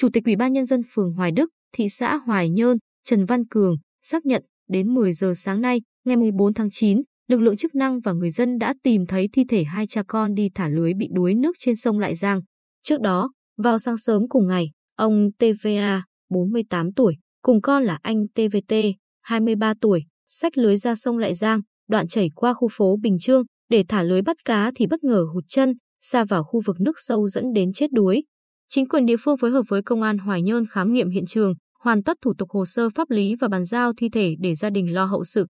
Chủ tịch Ủy ban nhân dân phường Hoài Đức, thị xã Hoài Nhơn, Trần Văn Cường xác nhận đến 10 giờ sáng nay, ngày 14 tháng 9, lực lượng chức năng và người dân đã tìm thấy thi thể hai cha con đi thả lưới bị đuối nước trên sông Lại Giang. Trước đó, vào sáng sớm cùng ngày, ông TVA, 48 tuổi, cùng con là anh TVT, 23 tuổi, xách lưới ra sông Lại Giang, đoạn chảy qua khu phố Bình Trương để thả lưới bắt cá thì bất ngờ hụt chân, xa vào khu vực nước sâu dẫn đến chết đuối. Chính quyền địa phương phối hợp với công an Hoài Nhơn khám nghiệm hiện trường, hoàn tất thủ tục hồ sơ pháp lý và bàn giao thi thể để gia đình lo hậu sự.